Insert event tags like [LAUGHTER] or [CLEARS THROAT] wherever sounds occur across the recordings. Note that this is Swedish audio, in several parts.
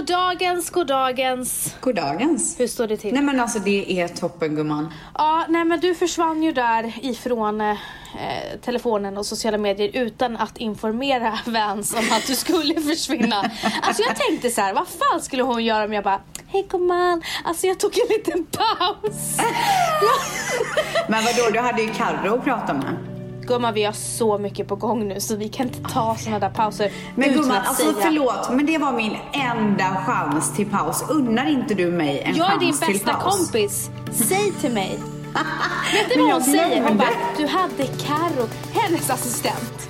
Goddagens, goddagens. Goddagens. Hur står det till? Nej men alltså det är toppen gumman. Ja, nej men du försvann ju där ifrån eh, telefonen och sociala medier utan att informera [LAUGHS] Vans om att du skulle försvinna. Alltså jag tänkte så här, vad fan skulle hon göra om jag bara Hej gumman, alltså jag tog en liten paus. [LAUGHS] Men vadå, du hade ju Carro att prata med. Gumman vi har så mycket på gång nu så vi kan inte ta såna där pauser Men gumman, alltså säga. förlåt, men det var min enda chans till paus. Unnar inte du mig en Jag är chans din till bästa paus? kompis. Säg till mig. [LAUGHS] Vet du vad jag hon säger? Hon bara, du hade Karo, hennes assistent.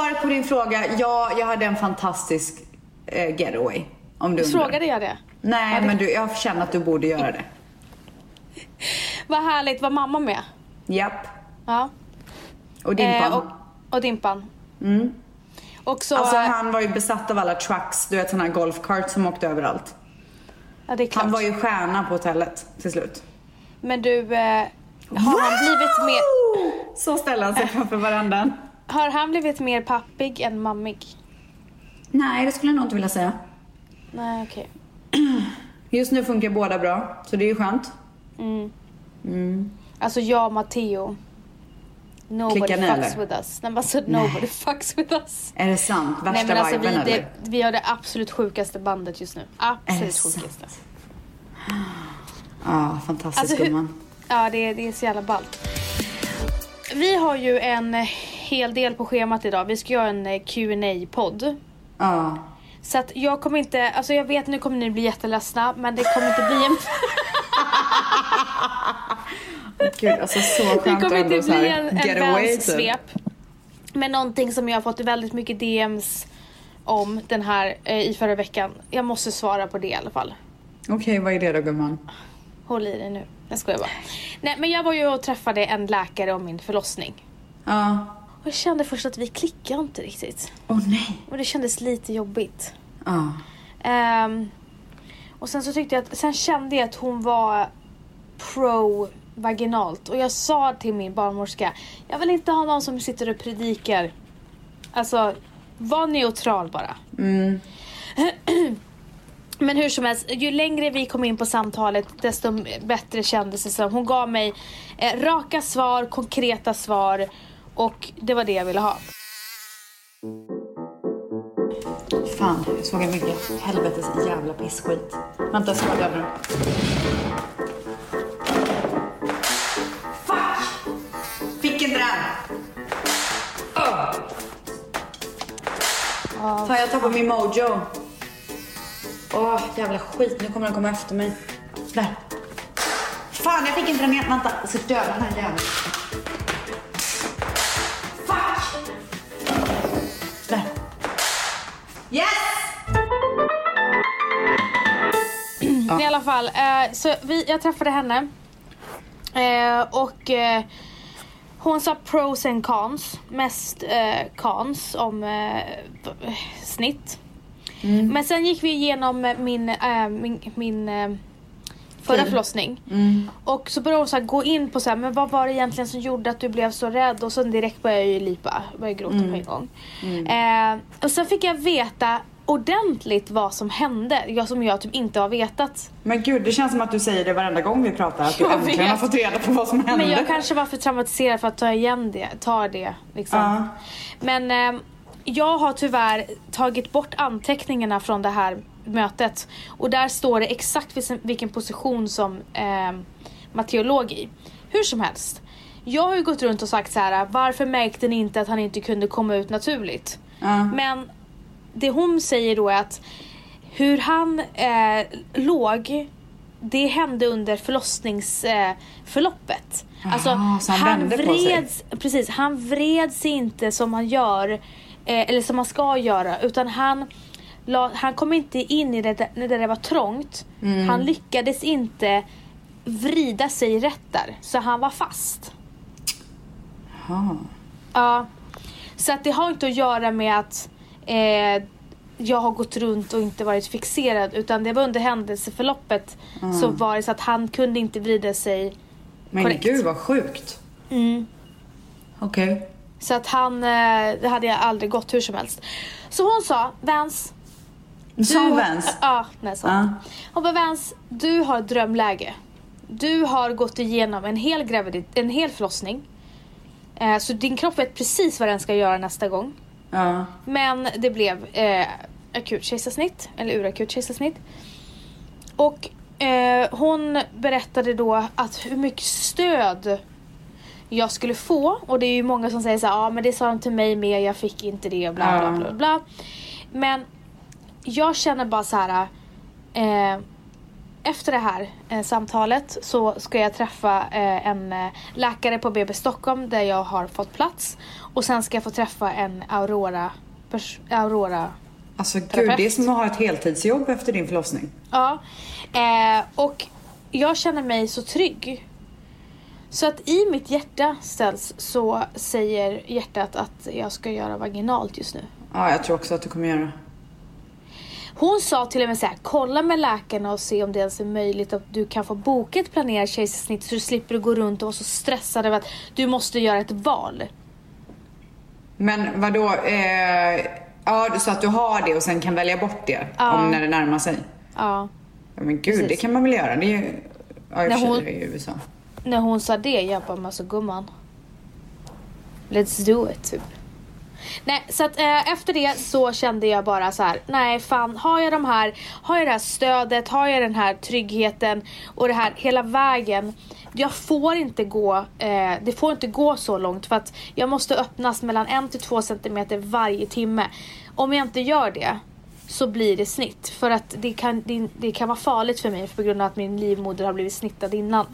Svaret på din fråga. Ja, jag hade en fantastisk eh, getaway. Om du undrar. Frågade jag det? Nej, Ja, det- men du, jag känner att du borde göra det. [LAUGHS] Vad härligt, var mamma med? Japp. Ja. Och Dimpan. Eh, och, och Dimpan. Mm. Och så, Alltså han var ju besatt av alla trucks, du vet såna här golfkarts som åkte överallt. ja det är klart. Han var ju stjärna på hotellet till slut. Men du, eh, har han blivit mer, Så ställer han sig framför verandan. Har han blivit mer pappig än mammig? Nej, det skulle jag nog inte vilja säga. Nej okej. [CLEARS THROAT] Just nu funkar båda bra, så det är ju skönt. Alltså jag och Matteo. Nobody Klickar ni, fucks eller? with us. Nej alltså nobody fucks with us. Är det sant? Värsta Nej men alltså vi, viben det, eller? vi har det absolut sjukaste bandet just nu. Det Absolut sjukaste. Ja, fantastiskt Alltså, gumman. Ja, det, det är så jävla ballt. Vi har ju en hel del på schemat idag. Vi ska göra en eh, qa podd Ja. Så att jag kommer inte, alltså jag vet nu kommer ni bli jätteledsna men det kommer inte bli en, [LAUGHS] Gud, alltså så det skönt kommer att ändå inte bli en, en typ. vänssvep. Men någonting som jag har fått väldigt mycket DMs om den här eh, i förra veckan. Jag måste svara på det i alla fall. Okej, vad är det då gumman? Håll i dig nu. Jag skojar bara. Nej men jag var ju och träffade en läkare om min förlossning. Ja. Och jag kände först att vi klickade inte riktigt. Åh nej. Och det kändes lite jobbigt. Ja. Ehm, och sen så tyckte jag att, sen kände jag att hon var pro vaginalt och jag sa till min barnmorska, jag vill inte ha någon som sitter och predikar. Alltså, var neutral bara. Mm. [CLEARS THROAT] Men hur som helst, ju längre vi kom in på samtalet desto bättre kändes det som. Hon gav mig eh, raka svar, konkreta svar och det var det jag ville ha. Fan, jag såg en mygga. Helvetes jävla pissskit. Vänta, jag ska döda den. Fuck! Fick inte den! Oh. Fan, jag tappade min mojo. Åh, jävla skit. Nu kommer den komma efter mig. Där. Fan, jag fick inte den igen. Vänta, jag ska döda den här jäveln. I alla fall, eh, så vi, jag träffade henne. Eh, och eh, hon sa pros and cons. Mest eh, cons om eh, snitt. Men sen gick vi igenom min, eh, min, min förra förlossning. Och så började hon så här gå in på så här, men vad var det egentligen som gjorde att du blev så rädd? Och sen direkt började jag ju lipa, började gråta på en gång. Eh, och sen fick jag veta ordentligt vad som hände, jag som jag typ inte har vetat. Men gud, det känns som att du säger det varenda gång vi pratar. Att du [LAUGHS] Jag äntligen vet. har fått reda på vad som hände. Men jag kanske var för traumatiserad för att ta igen det, ta det liksom. Ja. Men eh, jag har tyvärr tagit bort anteckningarna från det här mötet och där står det exakt vilken, position som eh, Matteo låg i. Hur som helst. Jag har ju gått runt och sagt så här: varför märkte ni inte att han inte kunde komma ut naturligt? Ja. Men det hon säger då är att hur han eh, låg, det hände under förlossningsförloppet. Eh, alltså, så han sig. vreds, precis, han vred sig inte som man gör, eh, eller som man ska göra, utan han la, han kom inte in i det när det var trångt. Mm. Han lyckades inte vrida sig rätt där, så han var fast. Ja. Så att det har inte att göra med att eh, jag har gått runt och inte varit fixerad utan det var under händelseförloppet så var det så att han kunde inte vrida sig Men korrekt. gud vad sjukt. Mm. Okej. Så att han, eh, det hade jag aldrig gått hur som helst. Så hon sa, Vans. Sa hon Vans? Ja, nej, så. Ja. Hon bara, Vans, du har drömläge. Du har gått igenom en hel gravidit, en hel förlossning. Eh, så din kropp vet precis vad den ska göra nästa gång. Ja. Men det blev eh, akut kejsarsnitt, eller urakut kejsarsnitt. Och eh, hon berättade då att hur mycket stöd jag skulle få. Och det är ju många som säger så ja men det sa de till mig med, jag fick inte det och bla bla Ja. bla bla. Men jag känner bara så här. Eh, efter det här eh, samtalet så ska jag träffa eh, en eh, läkare på BB Stockholm där jag har fått plats. Och sen ska jag få träffa en Aurora, Aurora Alltså gud, det är som att ha ett heltidsjobb efter din förlossning. Ja. Eh, och jag känner mig så trygg. Så att i mitt hjärta ställs så säger hjärtat att jag ska göra vaginalt just nu. Ja, jag tror också att du kommer göra. Hon sa till och med så här, kolla med läkarna och se om det ens är möjligt att du kan få boka ett planerat kejsarsnitt så du slipper gå runt och vara så stressad över att du måste göra ett val. Men vad då? Eh, ja, så att du har det och sen kan välja bort det Ja. om när det närmar sig. Ja. Ja, men gud, Precis. det kan man väl göra? Det är ju... Ja, När hon- i USA. När hon sa det, jag bara, men alltså gumman. Let's do it, typ. Nej, så att eh, efter det så kände jag bara så här, nej fan, har jag de här, har jag det här stödet, har jag den här tryggheten och det här hela vägen. Jag får inte gå, eh, det får inte gå så långt för att jag måste öppnas mellan en till två centimeter varje timme. Om jag inte gör det så blir det snitt. För att det kan, det, det kan vara farligt för mig på grund av att min livmoder har blivit snittad innan.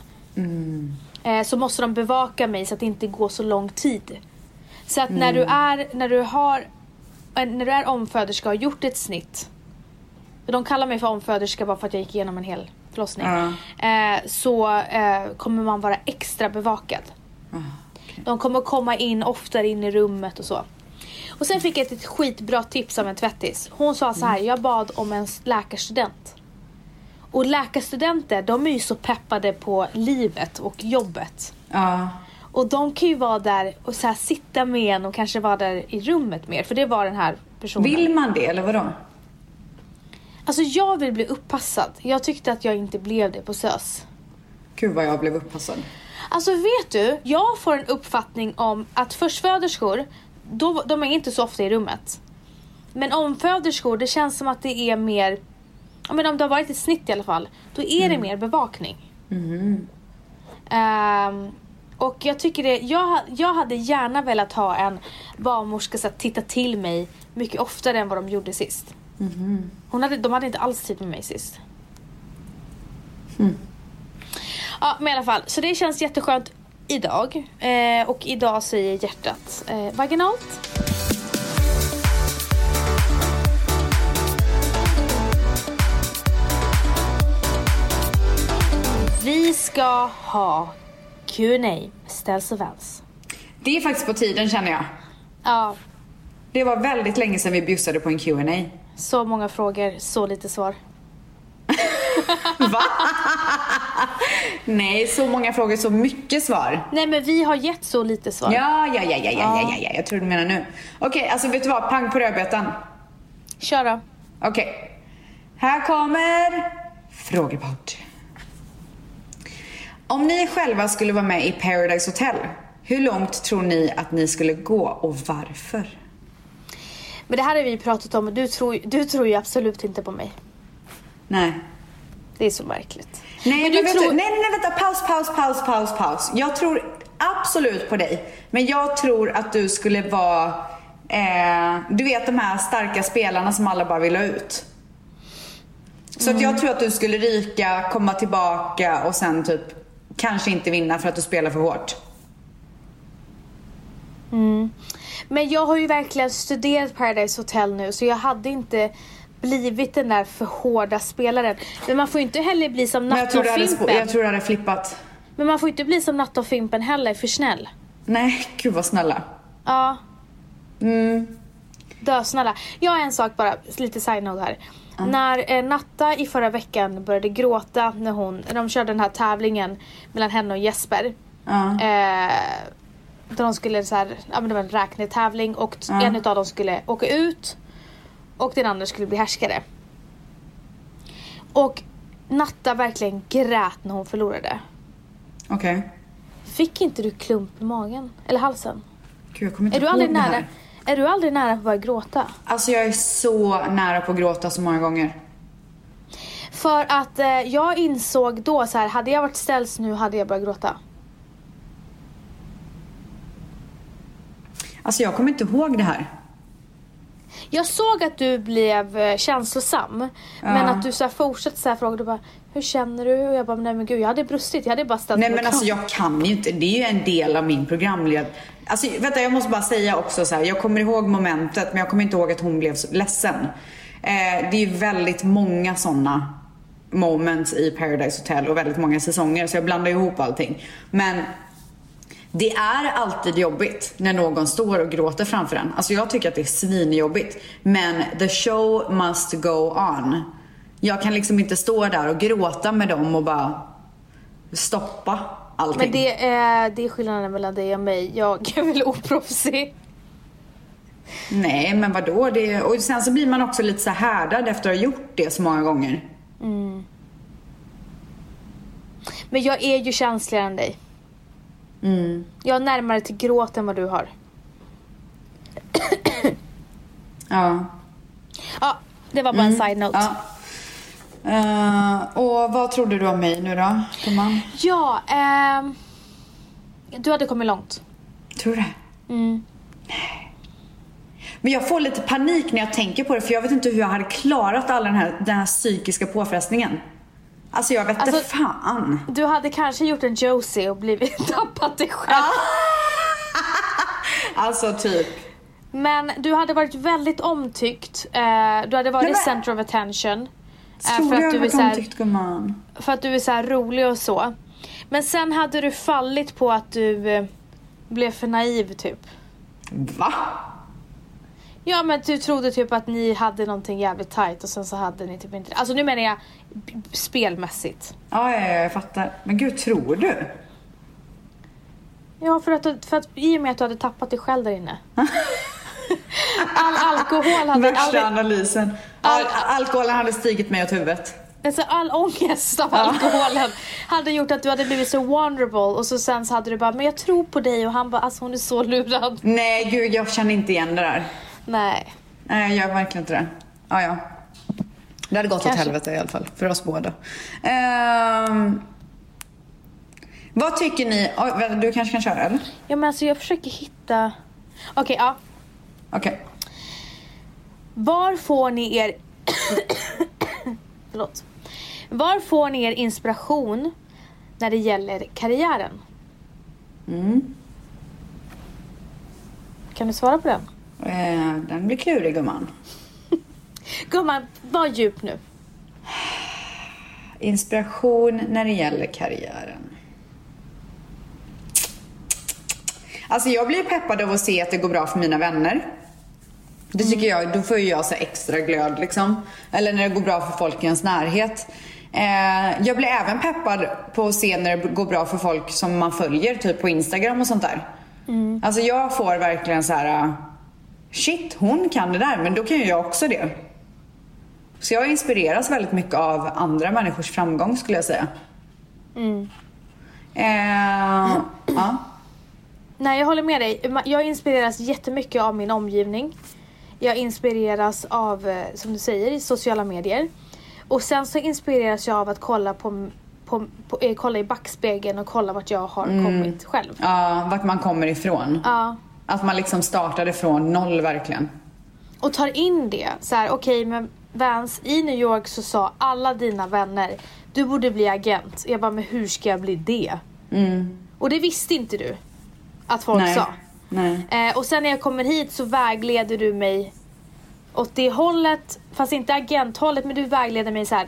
Eh, så måste de bevaka mig så att det inte går så lång tid. Så att när du är, när du har, när du är omföderska och har gjort ett snitt. De kallar mig för omföderska bara för att jag gick igenom en hel förlossning. Ja. Eh, så eh, kommer man vara extra bevakad. Ah, okej. De kommer komma in oftare in i rummet och så. Och sen fick jag ett skitbra tips av en tvättis. Hon sa så här, jag bad om en läkarstudent. Och läkarstudenter, de är ju så peppade på livet och jobbet. Ja. Och de kan ju vara där och så sitta med en och kanske vara där i rummet mer. För det var den här personen. Vill man det eller vadå? Alltså jag vill bli uppassad. Jag tyckte att jag inte blev det på SÖS. Gud vad jag blev uppassad. Alltså vet du, jag får en uppfattning om att förstföderskor, då, de är inte så ofta i rummet. Men omföderskor, det känns som att det är mer, men om det har varit ett snitt i alla fall, då är det mer bevakning. Ehm, och jag tycker det, jag, jag hade gärna velat ha en barnmorska att titta till mig mycket oftare än vad de gjorde sist. Hon hade, de hade inte alls tid med mig sist. Ja men i alla fall, så det känns jätteskönt idag. Eh, och idag säger hjärtat eh, vaginalt. Vi ska ha Q&A ställs och väns. Det är faktiskt på tiden känner jag. Ja, Det var väldigt länge sedan vi bjussade på en Q&A. så många frågor, så lite svar. Va? Nej, så många frågor, så mycket svar. Nej men vi har gett så lite svar. Ja, ja, ja, ja, ja, ja, ja, ja. jag tror du menar nu. Okej, alltså vet du vad? Pang på rödbetan. Kör då. Okej. Här kommer frågepodd. Om ni själva skulle vara med i Paradise Hotel, hur långt tror ni att ni skulle gå och varför? Men det här har vi pratat om och du tror, du tror ju absolut inte på mig. Nej. Det är så märkligt. Nej, men, du vet tror- du, nej, nej, vänta. Paus, paus, paus, paus, paus. Jag tror absolut på dig. Men jag tror att du skulle vara, eh, du vet de här starka spelarna som alla bara vill ha ut. Så att jag tror att du skulle ryka, komma tillbaka och sen typ kanske inte vinna för att du spelar för hårt. Men jag har ju verkligen studerat Paradise Hotel nu så jag hade inte blivit den där för hårda spelaren. Men man får ju inte heller bli som Men jag tror, och du hade, sp- Fimpen. jag tror du hade flippat. Men man får ju inte bli som Natta och Fimpen heller, för snäll. Nej, gud vad snälla. Ja. Dösnälla. Jag har en sak bara, lite side-note här. När eh, Natta i förra veckan började gråta när hon, när de körde den här tävlingen mellan henne och Jesper. Ja. Eh, där de skulle så här, ja men det var en räknetävling och Ja. en utav dem skulle åka ut och den andra skulle bli härskare. Och Natta verkligen grät när hon förlorade. Okej. Fick inte du klump i magen? Eller halsen? Gud, jag kommer inte Är du aldrig nära? Är du aldrig nära på att börja gråta? Alltså jag är så nära på att gråta så många gånger. För att eh, jag insåg då så här, hade jag varit ställs nu hade jag börjat gråta. Alltså jag kommer inte ihåg det här. Jag såg att du blev eh, känslosam. Men att du så här fortsatte så här fråga. Du bara, hur känner du? Och jag bara, nej men gud jag hade brustit. Jag hade bara ställt Nej men alltså jag kan ju inte, det är ju en del av min programled. Alltså vänta jag måste bara säga också så här. jag kommer ihåg momentet men jag kommer inte ihåg att hon blev så ledsen. Eh, det är ju väldigt många sådana moments i Paradise Hotel och väldigt många säsonger så jag blandar ihop allting. Men det är alltid jobbigt när någon står och gråter framför en. Alltså jag tycker att det är svinjobbigt. Men the show must go on. Jag kan liksom inte stå där och gråta med dem och bara stoppa allting. Men det är, det är skillnaden mellan dig och mig. Jag är väl oproffsig. Nej men vadå? Det, och sen så blir man också lite så här härdad efter att ha gjort det så många gånger. Men jag är ju känsligare än dig. Mm. Jag har närmare till gråt än vad du har. Ja. Ja, det var bara en side-note. ja. Eh, och vad trodde du om mig nu då, gumman? Ja, ehm, du hade kommit långt. Tror du det? Mm. Men jag får lite panik när jag tänker på det för jag vet inte hur jag hade klarat all den här, den här psykiska påfrestningen. Alltså jag vet inte Alltså- fan. Du hade kanske gjort en Josie och blivit [LAUGHS] tappat dig själv. [LAUGHS] Alltså typ. Men du hade varit väldigt omtyckt. Eh, du hade varit Nej, men- center of attention. Tror för, att du är så här, för att du är så här rolig och så. Men sen hade du fallit på att du eh, blev för naiv typ. Va? Ja men du trodde typ att ni hade någonting jävligt tight och sen så hade ni typ inte. Alltså nu menar jag spelmässigt. Ja, ja, ja, jag fattar. Men gud, tror du? Ja för att, för att i och med att du hade tappat dig själv där inne. [LAUGHS] All alkohol hade... Värsta All, analysen. All, alkoholen hade stigit mig åt huvudet. alltså all ångest av alkoholen hade gjort att du hade blivit så vulnerable och så sen så hade du bara men jag tror på dig och han bara alltså hon är så lurad. Nej, gud, jag känner inte igen det där. Nej. Nej, jag gör verkligen inte det. Ja, ja. Det hade gått Kanske. åt helvete i alla fall, för oss båda. Ehm, vad tycker ni? Du kanske kan köra, eller? Ja men alltså jag försöker hitta... Okej ja. Okej. Var får ni er... [COUGHS] Förlåt. Var får ni er inspiration när det gäller karriären? Mm. Kan du svara på den? Eh, den blir klurig, gumman. [LAUGHS] Gumman, var djup nu. Inspiration när det gäller karriären. Alltså jag blir peppad av att se att det går bra för mina vänner. Det tycker jag, då får ju jag så extra glöd liksom. Eller när det går bra för folk i ens närhet. Eh, jag blir även peppad på att se när det går bra för folk som man följer, typ på Instagram och sånt där. Alltså jag får verkligen så här. uh, shit hon kan det där, men då kan ju jag också det. Så jag inspireras väldigt mycket av andra människors framgång skulle jag säga. Eh, ja. Nej, jag håller med dig. Jag inspireras jättemycket av min omgivning. Jag inspireras av, eh, som du säger, i sociala medier. Och sen så inspireras jag av att kolla på, på, på eh, kolla i backspegeln och kolla vart jag har kommit själv. ja, vart man kommer ifrån. Ja. Att man liksom startade från noll verkligen. Och tar in det. Så här, okej men Vance, i New York så sa alla dina vänner, du borde bli agent. Jag bara, men hur ska jag bli det? Och det visste inte du att folk Nej. sa. Eh, och sen när jag kommer hit så vägleder du mig åt det hållet, fast inte agenthållet, men du vägleder mig så här.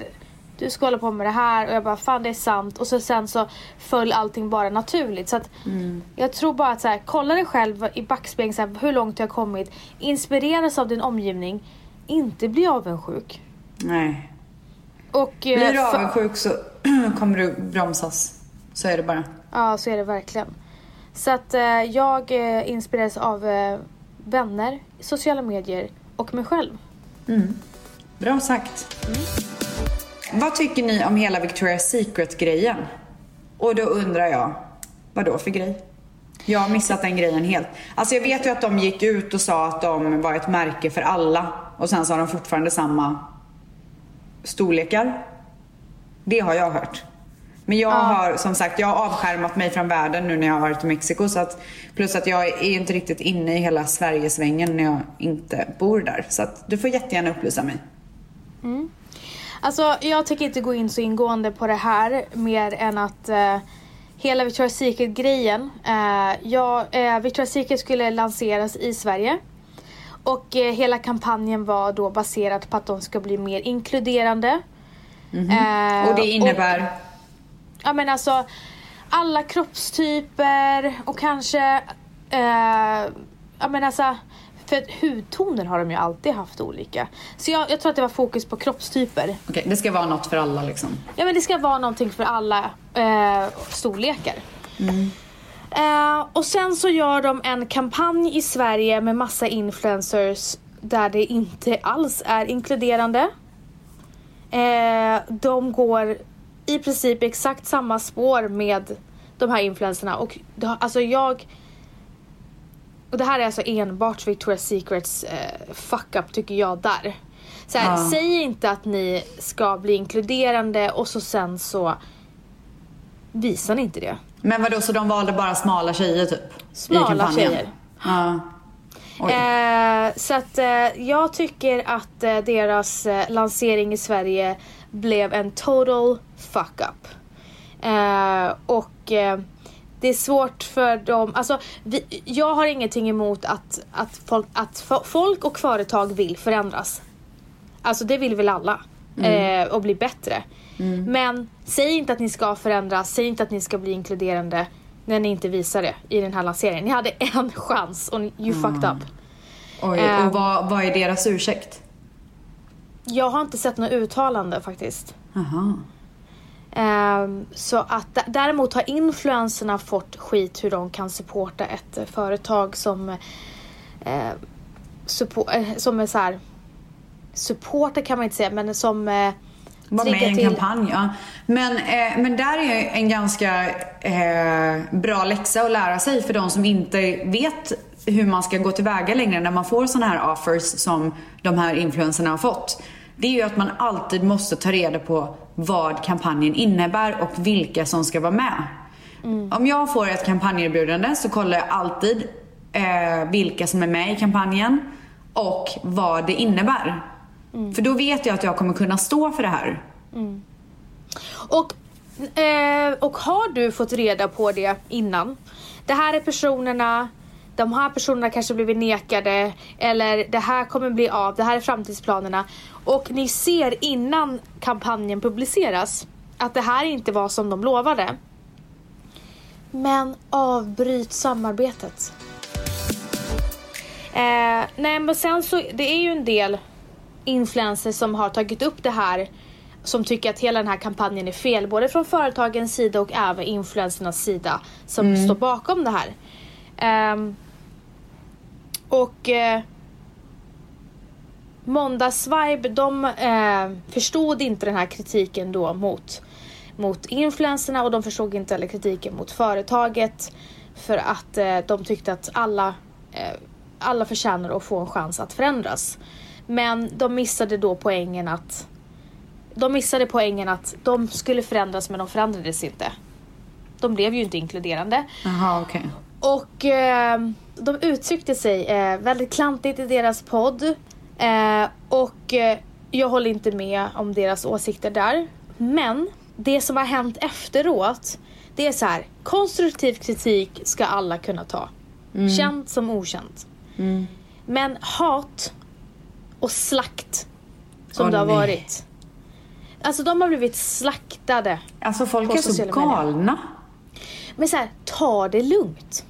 du ska hålla på med det här och jag bara fan det är sant och så sen så föll allting bara naturligt så att jag tror bara att så här, kolla dig själv i backspegeln så här, hur långt du har kommit, inspireras av din omgivning, inte bli avundsjuk. Nej. Och, eh, Blir du för- avundsjuk så [CLEARS THROAT] kommer du bromsas. Så är det bara. Ja, så är det verkligen. Så att eh, jag eh, inspireras av eh, vänner, sociala medier och mig själv. Bra sagt. Vad tycker ni om hela Victoria's Secret-grejen? Och då undrar jag, vad då för grej? Jag har missat den grejen helt. Alltså jag vet ju att de gick ut och sa att de var ett märke för alla. Och sen så har de fortfarande samma storlekar. Det har jag hört. Men jag har som sagt, jag har avskärmat mig från världen nu när jag har varit i Mexiko. Så att, plus att jag är inte riktigt inne i hela Sverigesvängen när jag inte bor där. Så att du får jättegärna upplysa mig. Alltså jag tänker inte gå in så ingående på det här mer än att eh, hela Victoria's Secret grejen. Eh, ja, eh, Victoria's Secret skulle lanseras i Sverige. Och eh, hela kampanjen var då baserad på att de ska bli mer inkluderande. Eh, Mhm. Och det innebär? Ja men alltså alla kroppstyper och kanske eh, Ja men alltså för att hudtoner har de ju alltid haft olika. Så jag, jag tror att det var fokus på kroppstyper. Okej, det ska vara något för alla liksom. Ja men det ska vara någonting för alla eh, storlekar. Eh, och sen så gör de en kampanj i Sverige med massa influencers där det inte alls är inkluderande. Eh, de går i princip exakt samma spår med de här influencerna och alltså jag och det här är alltså enbart Victoria's Secrets eh, fuck up tycker jag där. Så här, Ja. Säg inte att ni ska bli inkluderande och så sen så visar ni inte det. Men vadå, så de valde bara smala tjejer typ? Smala tjejer. Ja. Eh, så att eh, jag tycker att eh, deras eh, lansering i Sverige blev en total fuck up. Eh, och eh, det är svårt för dem, alltså vi, jag har ingenting emot att, att, folk, att fo- folk och företag vill förändras. Alltså det vill väl alla. Eh, och bli bättre. Men säg inte att ni ska förändras, säg inte att ni ska bli inkluderande när ni inte visar det i den här lanseringen. Ni hade [LAUGHS] en chans och you fucked up. Oj. Och vad, vad är deras ursäkt? Jag har inte sett något uttalande faktiskt. Jaha. Ehm, så att däremot har influencerna fått skit hur de kan supporta ett eh, företag som eh, suppo- eh, som är så här supporter kan man inte säga men som eh, Var med i en till- kampanj, ja. Men, eh, men där är ju en ganska eh, bra läxa att lära sig för de som inte vet hur man ska gå tillväga längre när man får såna här offers som de här influencerna har fått. Det är ju att man alltid måste ta reda på vad kampanjen innebär och vilka som ska vara med. Om jag får ett kampanjerbjudande så kollar jag alltid eh, vilka som är med i kampanjen och vad det innebär. För då vet jag att jag kommer kunna stå för det här. Och, eh, och har du fått reda på det innan? Det här är personerna, de här personerna kanske blivit nekade eller det här kommer bli av, det här är framtidsplanerna. Och ni ser innan kampanjen publiceras att det här inte var som de lovade. Men avbryt samarbetet. Eh, nej men sen så, det är ju en del influencers som har tagit upp det här som tycker att hela den här kampanjen är fel, både från företagens sida och även influencernas sida som står bakom det här. Ehm, och eh, Måndagsvibe, de eh, förstod inte den här kritiken då mot, mot influencerna och de förstod inte heller kritiken mot företaget för att eh, de tyckte att alla, eh, alla förtjänar att få en chans att förändras. Men de missade då poängen att de missade poängen att de skulle förändras men de förändrades inte. De blev ju inte inkluderande. Aha, okay. Och eh, de uttryckte sig eh, väldigt klantigt i deras podd. Eh, och eh, jag håller inte med om deras åsikter där. Men det som har hänt efteråt, det är så här. Konstruktiv kritik ska alla kunna ta. Känt som okänt. Men hat och slakt som Åh, det har nej. varit. Alltså de har blivit slaktade. Alltså folk är så medier. galna. Men så här, ta det lugnt.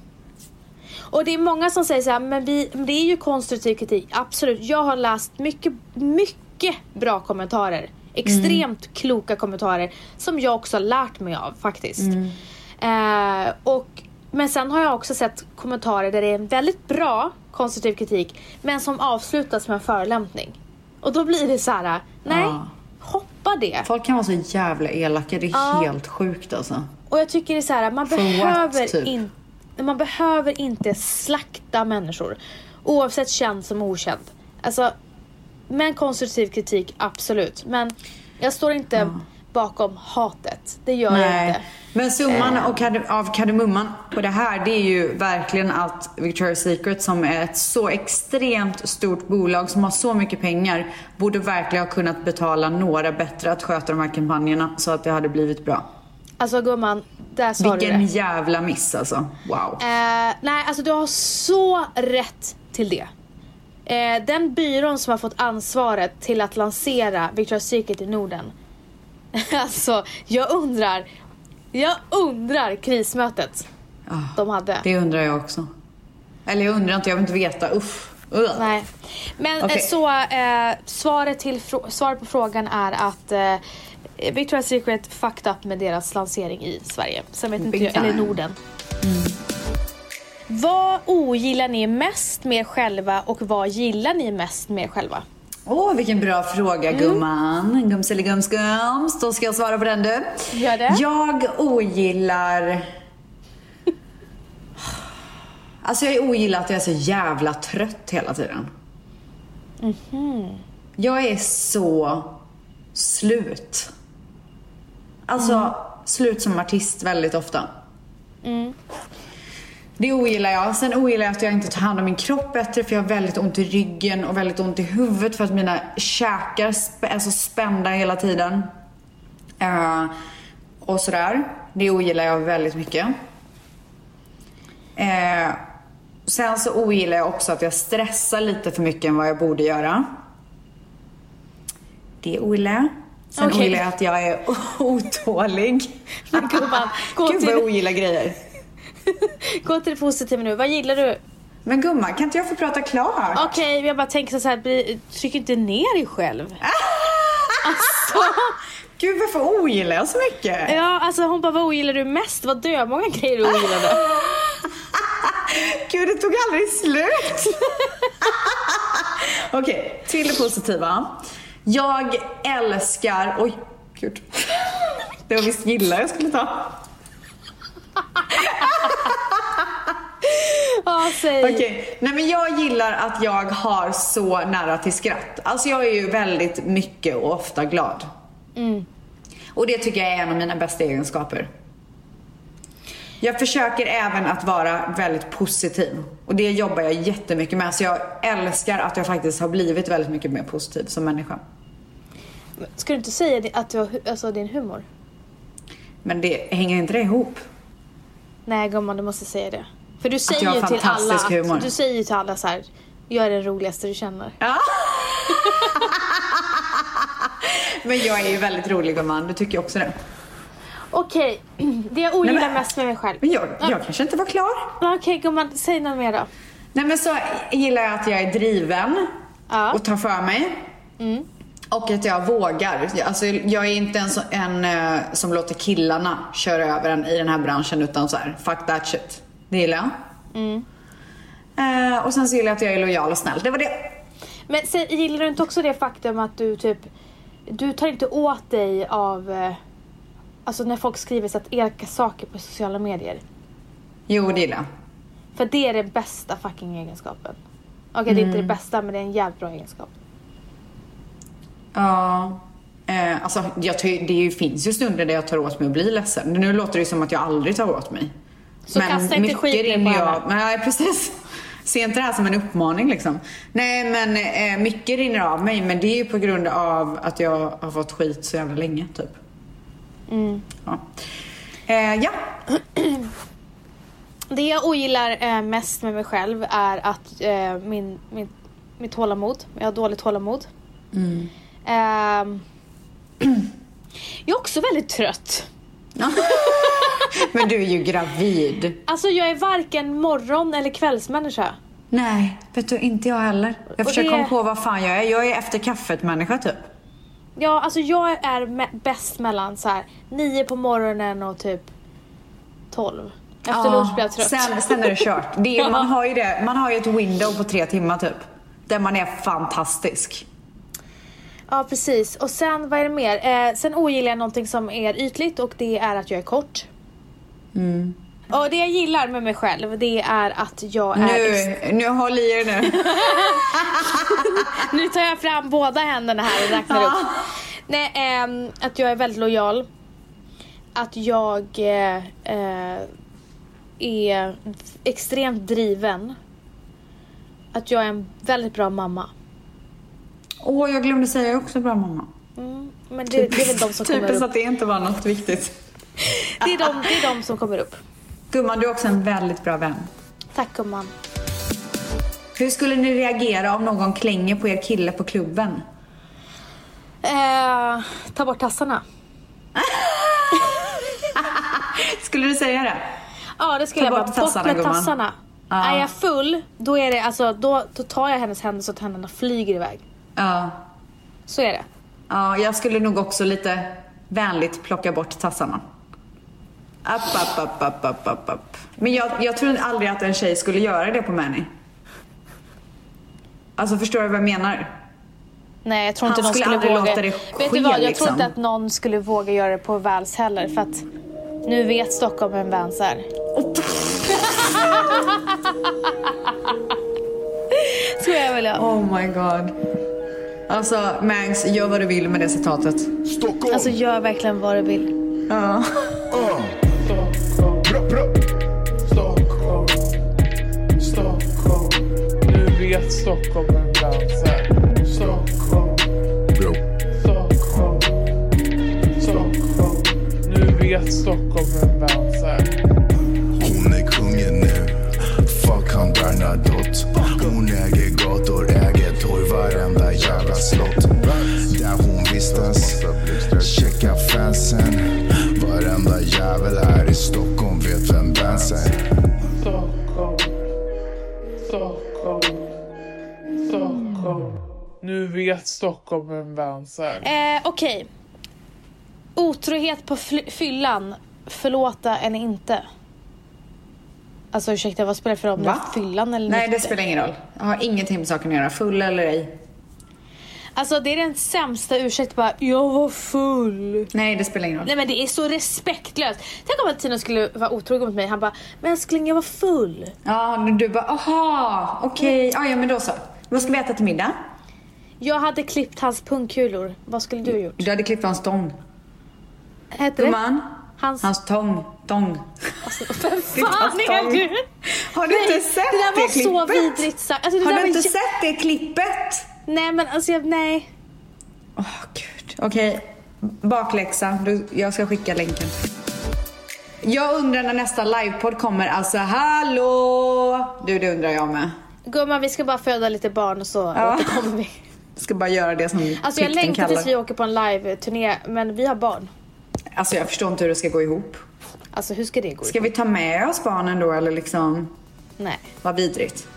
Och det är många som säger så här, men vi, det är ju konstruktiv kritik. Absolut, jag har läst mycket, mycket bra kommentarer. Extremt kloka kommentarer som jag också har lärt mig av faktiskt. Eh, och, men sen har jag också sett kommentarer där det är en väldigt bra konstruktiv kritik men som avslutas med en förolämpning. Och då blir det så här, nej, Ja. hoppa det. Folk kan vara så jävla elaka, det är Ja. helt sjukt alltså. Och jag tycker det är så här, man For what, behöver, typ? in, man behöver inte slakta människor. Oavsett känd som okänd. Alltså, med konstruktiv kritik, absolut. Men jag står inte bakom hatet. Det gör jag inte. Men summan Eh. kard- av kardemumman på det här det är ju verkligen att Victoria's Secret som är ett så extremt stort bolag som har så mycket pengar borde verkligen ha kunnat betala några bättre att sköta de här kampanjerna så att det hade blivit bra. Alltså gumman, där sa du Vilken jävla miss alltså. Wow. Eh, nej, alltså du har så rätt till det. Eh, den byrån som har fått ansvaret till att lansera Victoria's Secret i Norden. [LAUGHS] alltså, jag undrar. Jag undrar krismötet Ah, de hade. Det undrar jag också. Eller jag undrar inte, jag vill inte veta. Uff. Ugh. Nej. Men eh, så eh, svaret, till svaret på frågan är att eh, Victoria's Secret fucked up med deras lansering i Sverige. Sen vet inte jag, eller. Norden. Vad ogillar ni mest med er själva och vad gillar ni mest med er själva? Åh, vilken bra fråga Mm. gumman. Gums eller gums gums. Då ska jag svara på den du. Gör det. Jag ogillar... Alltså jag ogillar att jag är så jävla trött hela tiden. Mhm. Jag är så slut. Alltså Mm. slut som artist väldigt ofta. Det ogillar jag. Sen ogillar jag att jag inte tar hand om min kropp bättre för jag har väldigt ont i ryggen och väldigt ont i huvudet för att mina käkar är så spända hela tiden. Eh, och sådär. Det ogillar jag väldigt mycket. Eh, sen så ogillar jag också att jag stressar lite för mycket än vad jag borde göra. Det ogillar jag. Sen Okej. ogillar jag att jag är [LAUGHS] otålig. Men gumman, gå Gud vad jag ogillar grejer. [LAUGHS] gå till det positiva nu. Vad gillar du? Men gumman, kan inte jag få prata klart? Okej, jag bara tänker så här, bli- tryck inte ner dig själv. Alltså, [LAUGHS] Gud, varför ogillar jag så mycket? ja, alltså hon bara, vad ogillar du mest? Vad dö många grejer du ogillade. Gud, det tog aldrig slut. Okej, till det positiva. Jag älskar... Oj, gud. Det var visst gillar jag skulle ta. Ja, säg. Okej, nej men jag gillar att jag har så nära till skratt. Alltså jag är ju väldigt mycket och ofta glad. Och det tycker jag är en av mina bästa egenskaper. Jag försöker även att vara väldigt positiv. Och det jobbar jag jättemycket med. Så jag älskar att jag faktiskt har blivit väldigt mycket mer positiv som människa. Ska du inte säga att du har alltså, din humor? Men det hänger inte det ihop? Nej gumman, du måste säga det. För du säger ju till alla, fantastisk humor. att, du säger ju till alla så här. jag är den roligaste du känner. Ja. [LAUGHS] Men jag är ju väldigt rolig gumman, du tycker också det. Okej, [CLEARS THROAT] det jag ogillar men- mest med mig själv. Men jag, jag kanske inte var klar. Okej gumman, säg något mer då. Nej men så gillar jag att jag är driven Ja. och tar för mig. Och att jag vågar. Alltså, jag är inte en, så, en eh, som låter killarna köra över en i den här branschen utan så här, fuck that shit. Det gillar jag. Eh, och sen så gillar jag att jag är lojal och snäll. Det var det. Men säg, gillar du inte också det faktum att du typ, du tar inte åt dig av, eh, alltså när folk skriver så att elaka saker på sociala medier. Jo, det gillar jag. För det är den bästa fucking egenskapen. Okej, det är inte det bästa men det är en jävligt bra egenskap. Ja. Eh, alltså, jag det finns ju stunder där jag tar åt mig och blir ledsen. Nu låter det som att jag aldrig tar åt mig. Så kasta inte mycket skit nu rinner på jag-. Nej, precis. [LAUGHS] Se inte det här som en uppmaning liksom. Nej, men eh, mycket rinner av mig. Men det är ju på grund av att jag har fått skit så jävla länge, typ. Mm. Ja. Eh, ja. [CLEARS THROAT] Det jag ogillar eh, mest med mig själv är att eh, min, min, mitt tålamod, jag har dåligt tålamod. Ehm, [CLEARS THROAT] Jag är också väldigt trött. [LAUGHS] Men du är ju gravid. Alltså jag är varken morgon eller kvällsmänniska. Nej, vet du, inte jag heller. Jag Och försöker det- komma på vad fan jag är. Jag är efter kaffet-människa typ. Ja, alltså jag är me- bäst mellan så här nio på morgonen och typ 12. Efter lunch blir jag trött. Sen, sen är det kört. Det är, [LAUGHS] man, har ju det, man har ju ett window på tre timmar typ. Där man är fantastisk. Ja, precis. Och sen, vad är det mer? Eh, sen ogillar jag någonting som är ytligt och det är att jag är kort. Mm. Och det jag gillar med mig själv, det är att jag är... Nu, nu håll i er nu. [LAUGHS] Nu tar jag fram båda händerna här och räknar upp. Nej, ehm, att jag är väldigt lojal. Att jag eh, eh, är extremt driven. Att jag är en väldigt bra mamma. Åh, jag glömde säga jag är också bra mamma. Mm, men det, det är väl de som kommer Typiskt upp. att det inte var något viktigt. [LAUGHS] Det är de, det är de som kommer upp. Gumman, du är också en väldigt bra vän. Tack gumman. Hur skulle ni reagera om någon klänger på er kille på klubben? Eh, ta bort tassarna. [LAUGHS] Skulle du säga det? Ja det skulle Ta jag bort bara. Bort tassarna, med gumman. tassarna. Ja. Är jag full, då är det alltså, då, då tar jag hennes händer så att händerna flyger iväg. Ja. Så är det. Ja, jag skulle nog också lite vänligt plocka bort tassarna. Upp, upp, upp, upp, upp, upp, upp. Men jag, jag tror aldrig att en tjej skulle göra det på Manny. Alltså förstår du vad jag menar? Nej jag tror Han inte någon skulle skulle våga. det Vet ske, du vad, jag liksom. tror inte att någon skulle våga göra det på Vals heller för att nu vet Stockholm vem Vans är. Så jag väl jag. Oh my god. Alltså Mangs, gör vad du vill med det citatet. Stockholm. Alltså gör verkligen vad du vill. Ja. Uh. Bra, bra. Stockholm, Stockholm. Nu vet Stockholm vem Vans är. Stockholm, Bro. Stockholm, Stockholm. Nu vet Stockholm vem Vans Vet Stockholm vem Vans är. Eh, Okej. Otrohet på fyllan. Förlåta en inte. Alltså ursäkta, vad spelar det för roll om det Va? är fyllan eller Nej, det nykter? spelar ingen roll. Jag har ingenting med saken att göra. Full eller ej. Alltså det är den sämsta ursäkten bara, jag var full. Nej, det spelar ingen roll. Nej men det är så respektlöst. Tänk om att Tina skulle vara otrogen mot mig. Han bara, men älskling jag var full. Ja, men du bara, aha, okej. Ja, ja, men då så. Vad ska vi äta till middag? Jag hade klippt hans pungkulor. Vad skulle du ha gjort? Du hade klippt hans tång. Hette det? Gumman, Hans... hans tång. Tång. Alltså, vem fan är du? Har du Nej, inte sett det där var det så klippet? vidrigt sagt. Alltså, det Har du var inte sett det klippet? Nej men alltså jag, nej. Åh, gud. Okej, bakläxa. Du, jag ska skicka länken. Jag undrar när nästa livepodd kommer. Alltså, hallå! Du, det undrar jag med. Gumman vi ska bara föda lite barn och så Ja. återkommer vi. Ska bara göra det som Alltså jag längtar tills vi åker på en live-turné men vi har barn. Alltså jag förstår inte hur det ska gå ihop. Alltså hur ska det gå? Ska vi ta med oss barnen då eller liksom? Nej. Vad vidrigt.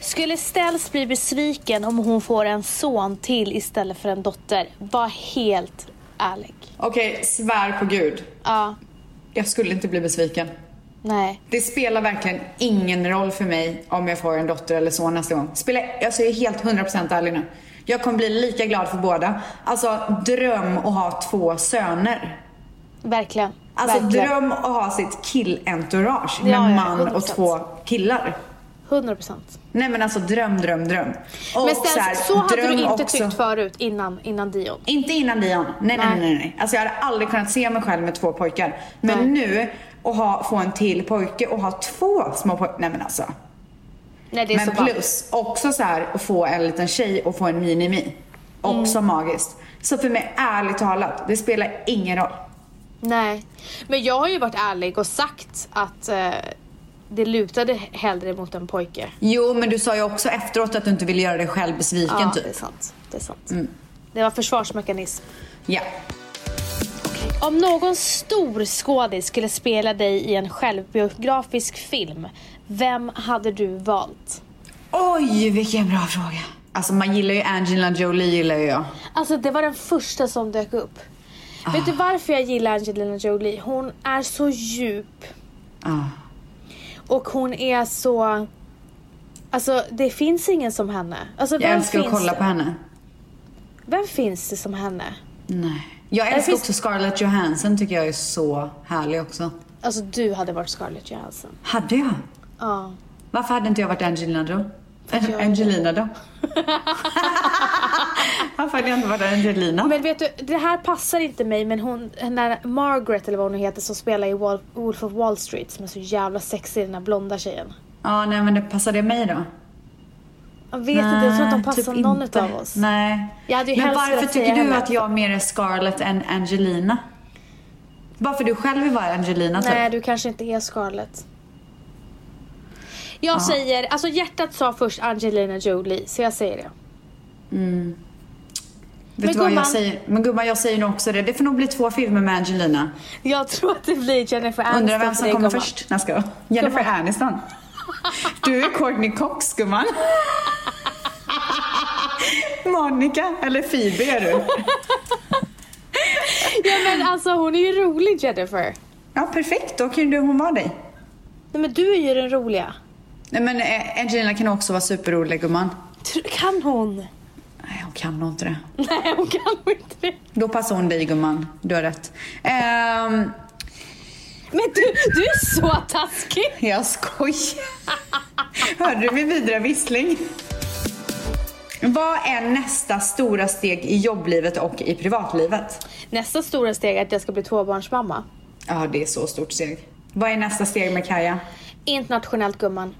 Skulle Ställs bli besviken om hon får en son till istället för en dotter? Var helt ärlig. Okej, svär på gud. Ja, Jag skulle inte bli besviken. Nej. Det spelar verkligen ingen roll för mig om jag får en dotter eller son nästa gång. Spelar, alltså jag är helt 100% ärlig nu. Jag kommer bli lika glad för båda. Alltså dröm att ha två söner. Verkligen. Alltså Verkligen. dröm att ha sitt killentourage med Ja, ja, man och 100%. två killar. 100 procent. Nej men alltså dröm, dröm, dröm. Och Men så, här, så hade du inte också- tyckt förut innan, innan Dion. Inte innan Dion. Nej, nej, Nej. nej, nej. Alltså jag hade aldrig kunnat se mig själv med två pojkar. Men Nej. nu, att ha, få en till pojke och ha två små pojkar. Nej men alltså. Nej det är Men så plus också så här att få en liten tjej och få en mini-mi. Också Mm. magiskt. Så för mig, ärligt talat, det spelar ingen roll. Nej. Men jag har ju varit ärlig och sagt att eh, det lutade hellre mot en pojke. Jo, men du sa ju också efteråt att du inte ville göra dig själv besviken Ja, typ. det är sant. Det är sant. Men Det var försvarsmekanism. Ja. Om någon stor skådis skulle spela dig i en självbiografisk film, vem hade du valt? Oj, vilken bra fråga. Alltså man gillar ju Angelina Jolie gillar ju jag. Alltså det var den första som dök upp. Vet du varför jag gillar Angelina Jolie? Hon är så djup. Ah. Och hon är så... Alltså det finns ingen som henne. Alltså, Jag vem älskar att kolla det? på henne. Vem finns det som henne? Nej. Jag älskar finns- också Scarlett Johansson tycker jag är så härlig också. Alltså du hade varit Scarlett Johansson. Hade jag? Ja. Varför hade inte jag varit Angelina då? jag Angelina då? [LAUGHS] Varför hade jag inte varit Angelina? Men vet du, det här passar inte mig men hon, när Margaret eller vad hon heter som spelar i Wol- Wolf of Wall Street som är så jävla sexig den där blonda tjejen. Ja, nej men det passade mig då? Jag vet inte, jag tror inte de Nej, passar typ någon inte. av oss. Nej. Men varför tycker du henne. att jag mer är Scarlett än Angelina? Bara för du själv vill vara Angelina typ? Nej, du kanske inte är Scarlett. Jag säger, alltså hjärtat sa först Angelina Jolie, så jag säger det. Vet Men du vad gumman- jag säger? Men gumman, jag säger nog också det. Det får nog bli två filmer med Angelina. Jag tror att det blir Jennifer Aniston Undrar vem som kommer gumman. först. Nej, ska jag. Jennifer Gumman. Aniston. Du är Courtney Cox, gumman. Monica, eller Phoebe är du. Ja men alltså hon är ju rolig Jennifer. Ja, perfekt. Då kan ju hon vara dig. Nej men du är ju den roliga. Nej, men eh, Angelina kan också vara superrolig, gumman. Kan hon? Nej, hon kan nog inte det. Nej hon kan nog inte det. Då passar hon dig, gumman. Du har rätt. Ehm, Men du, du är så taskig. jag skojar. Hörde du min vidare vissling? Vad är nästa stora steg i jobblivet och i privatlivet? Nästa stora steg är att jag ska bli tvåbarnsmamma. Ja, det är så stort steg. Vad är nästa steg med Kaja? Internationellt gumman.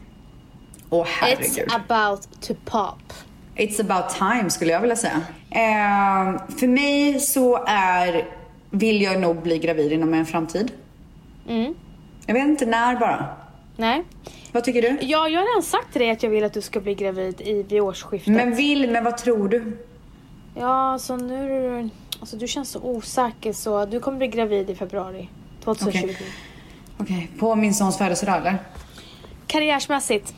Åh herregud. It's about to pop. It's about time skulle jag vilja säga. Ehm, för mig så är, vill jag nog bli gravid inom en framtid. Mm. Jag vet inte när bara. Nej. Vad tycker du? Ja, jag har redan sagt till dig att jag vill att du ska bli gravid i, vid årsskiftet. Men vill, men vad tror du? Ja, så nu... är du- Alltså du känns så osäker så du kommer bli gravid i februari 2020. Okej. Okej, på min sons födelsedag eller? Karriärsmässigt.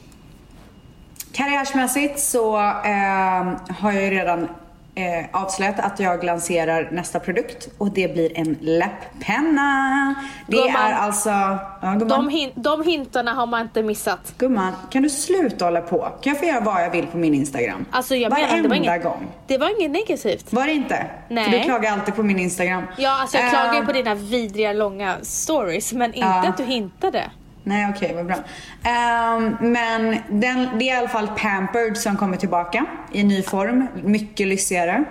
Karriärsmässigt så ehm, har jag ju redan eh, avslöjat att jag lanserar nästa produkt och det blir en läpppenna. Det Gumman. är alltså... Ja. De, hin- de hintarna har man inte missat. Gumman, kan du sluta hålla på? Kan jag få göra vad jag vill på min Instagram? Alltså jag Varenda menar, det var inget, gång. Det var inget negativt. Var det inte? Nej. För du klagar alltid på min Instagram. Ja, alltså jag klagar ju på dina vidriga långa stories men inte Ja. att du hintade. Nej okej, vad bra. Um, men den, det är i alla fall Pampered som kommer tillbaka i ny form. Mycket lyssigare.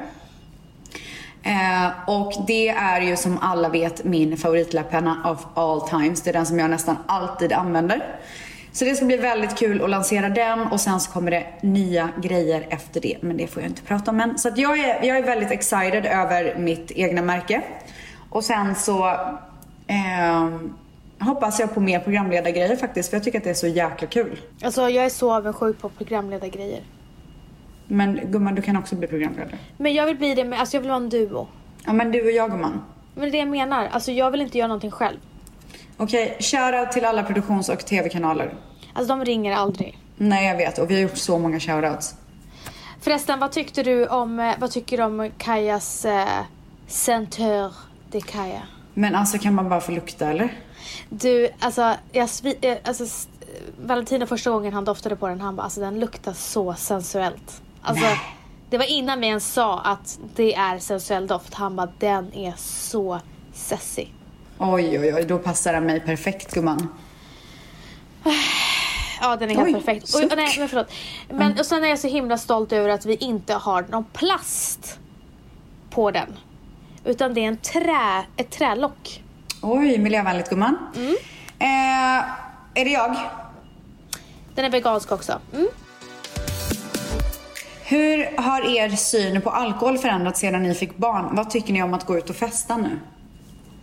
Eh, och det är ju som alla vet min favoritläppenna of all times. Det är den som jag nästan alltid använder. Så det ska bli väldigt kul att lansera den och sen så kommer det nya grejer efter det. Men det får jag inte prata om än. Så att jag, är, jag är väldigt excited över mitt egna märke. Och sen så eh, hoppas jag på mer programledargrejer faktiskt. För jag tycker att det är så jäkla kul. Alltså jag är så avundsjuk på programledargrejer. Men gumman, du kan också bli programledare. Men jag vill bli det med, alltså jag vill vara en duo. Ja men du och jag gumman. Men det är det jag menar, alltså jag vill inte göra någonting själv. Okej, shoutout till alla produktions och tv-kanaler. Alltså de ringer aldrig. Nej jag vet och vi har gjort så många shoutouts. Förresten, vad tyckte du om, eh, vad tycker du om Kajas eh, Centeur de Kaja? Men alltså kan man bara få lukta eller? Du, alltså, jag eh, alltså Valentino första gången han doftade på den, han bara alltså den luktar så sensuellt. Alltså, Nej. det var innan vi ens sa att det är sensuell doft, han bara den är så sessig. Oj oj oj, då passar den mig perfekt gumman. [SIGHS] Ja den är helt Oj, perfekt. Och, suck. nej, men förlåt. Men, och sen är jag så himla stolt över att vi inte har någon plast på den. Utan det är en trä, ett trälock. Oj, miljövänligt gumman. Eh, är det jag? Den är vegansk också. Mm. Hur har er syn på alkohol förändrats sedan ni fick barn? Vad tycker ni om att gå ut och festa nu?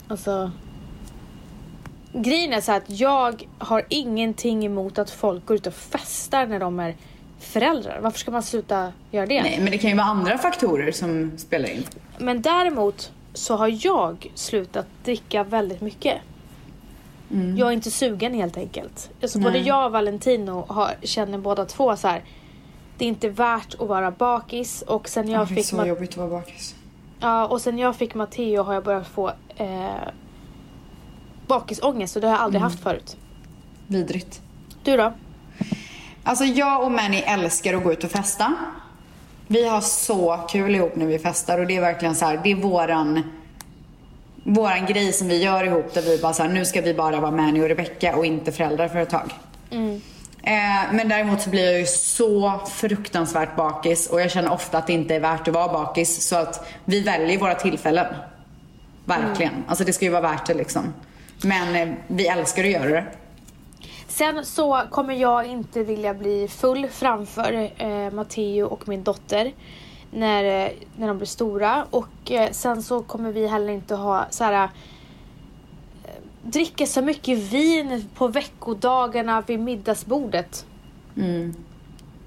Alltså. Grejen är så att jag har ingenting emot att folk går ut och festar när de är föräldrar. Varför ska man sluta göra det? Nej, men det kan ju vara andra faktorer som spelar in. Men däremot så har jag slutat dricka väldigt mycket. Jag är inte sugen helt enkelt. Alltså både Mm. Jag och Valentino har, känner båda två så här. Det är inte värt att vara bakis och sen jag Ja, det är fick så Ma- jobbigt att vara bakis. ja, och sen jag fick Matteo har jag börjat få eh, bakisångest och det har jag aldrig Mm. haft förut. Vidrigt. Du då? Alltså jag och Manny älskar att gå ut och festa. Vi har så kul ihop när vi festar och det är verkligen så här, det är våran våran grej som vi gör ihop där vi bara så här, nu ska vi bara vara Manny och Rebecca och inte föräldrar för ett tag. Eh, men däremot så blir jag ju så fruktansvärt bakis och jag känner ofta att det inte är värt att vara bakis så att vi väljer våra tillfällen. Verkligen. Alltså det ska ju vara värt det liksom. Men eh, vi älskar att göra det. Sen så kommer jag inte vilja bli full framför eh, Matteo och min dotter när, eh, när de blir stora. Och eh, sen så kommer vi heller inte ha så här eh, dricka så mycket vin på veckodagarna vid middagsbordet. Mm.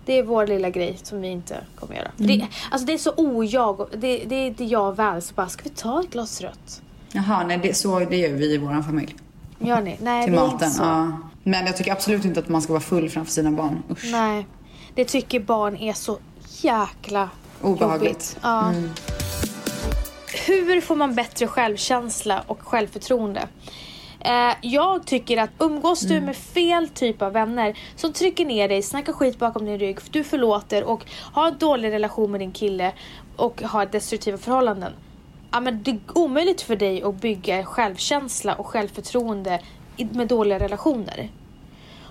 Det är vår lilla grej som vi inte kommer göra. För Det, alltså det är så ojag. Det, det är inte jag väl. Så bara, ska vi ta ett glas rött? Jaha, nej det, så det gör vi i vår familj. Gör ni? Nej, Till vi är maten. inte så. Ja. Men jag tycker absolut inte att man ska vara full framför sina barn. Usch. Nej. Det tycker barn är så jäkla Obehagligt. jobbigt. Ja. Hur får man bättre självkänsla och självförtroende? Eh, jag tycker att umgås du med fel typ av vänner som trycker ner dig, snackar skit bakom din rygg, du förlåter och har en dålig relation med din kille och har destruktiva förhållanden. Ja, men det är omöjligt för dig att bygga självkänsla och självförtroende med dåliga relationer.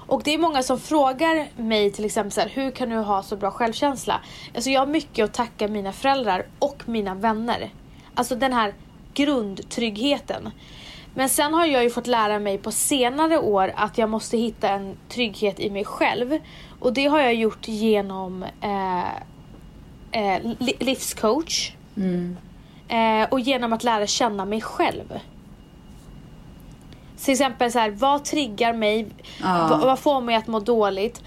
Och det är många som frågar mig till exempel så här, hur kan du ha så bra självkänsla? Alltså jag har mycket att tacka mina föräldrar och mina vänner. Alltså den här grundtryggheten. Men sen har jag ju fått lära mig på senare år att jag måste hitta en trygghet i mig själv. Och det har jag gjort genom eh, eh, li- livscoach. Eh, och genom att lära känna mig själv. Till exempel så här, vad triggar mig? Ja. Vad, vad får mig att må dåligt?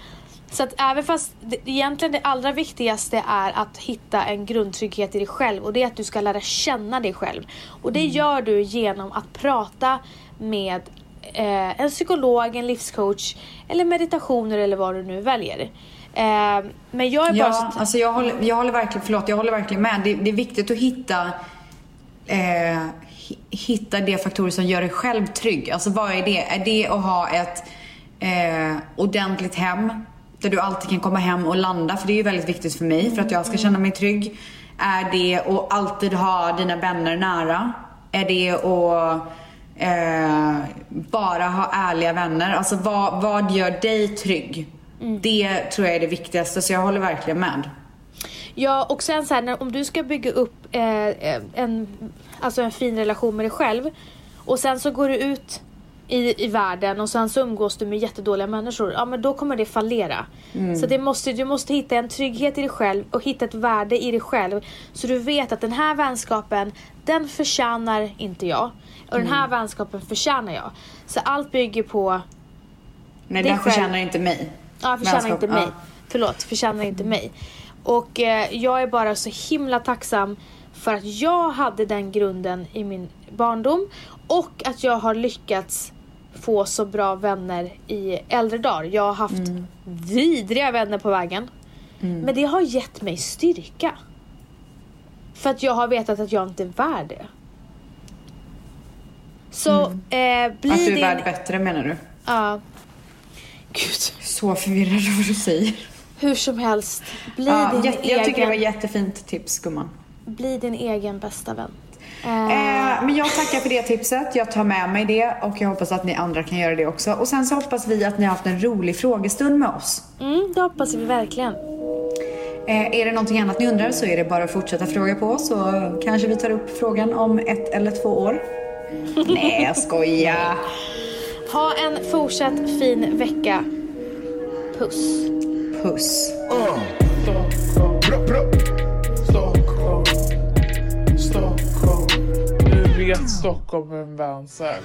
Så att även fast det, egentligen det allra viktigaste är att hitta en grundtrygghet i dig själv och det är att du ska lära känna dig själv. Och det gör du genom att prata med eh, en psykolog, en livscoach eller meditationer eller vad du nu väljer. Eh, men jag är bara Ja, så... alltså jag håller, jag håller verkligen, förlåt, jag håller verkligen med. Det, det är viktigt att hitta eh, hitta de faktorer som gör dig själv trygg. Alltså vad är det? Är det att ha ett eh, ordentligt hem där du alltid kan komma hem och landa? För det är ju väldigt viktigt för mig för att jag ska känna mig trygg. Är det att alltid ha dina vänner nära? Är det att eh, bara ha ärliga vänner? Alltså vad, vad gör dig trygg? Det tror jag är det viktigaste så jag håller verkligen med. Ja, och sen så här, när, om du ska bygga upp eh, eh, en, alltså en fin relation med dig själv och sen så går du ut i, i världen och sen så umgås du med jättedåliga människor, ja men då kommer det fallera. Så det måste, du måste hitta en trygghet i dig själv och hitta ett värde i dig själv så du vet att den här vänskapen, den förtjänar inte jag. Och den här vänskapen förtjänar jag. Så allt bygger på Nej, den själv- förtjänar inte mig. Ja, förtjänar Vänskap, inte mig. ja. Förlåt, förtjänar inte mig. Och eh, jag är bara så himla tacksam för att jag hade den grunden i min barndom och att jag har lyckats få så bra vänner i äldre dagar. Jag har haft Mm. vidriga vänner på vägen. Men det har gett mig styrka. För att jag har vetat att jag inte är värd det. Så eh, bli Mm. Att du är din... värd bättre menar du? Ja. Gud. Så förvirrad av vad du säger. Hur som helst, bli Ja, din jätte, jag tycker det egen, var jättefint tips gumman. bli din egen bästa vän. Eh, Eh, men jag tackar för det tipset. Jag tar med mig det och jag hoppas att ni andra kan göra det också. Och sen så hoppas vi att ni har haft en rolig frågestund med oss. mm, det hoppas vi verkligen. Eh, är det någonting annat ni undrar så är det bara att fortsätta fråga på så kanske vi tar upp frågan om ett eller två år. [LAUGHS] Nej, jag skojar. Ha en fortsatt fin vecka. Puss. Puss. Stockholm, Bra, bra. Stockholm, Stockholm. Nu vet Stockholm vem Vans är.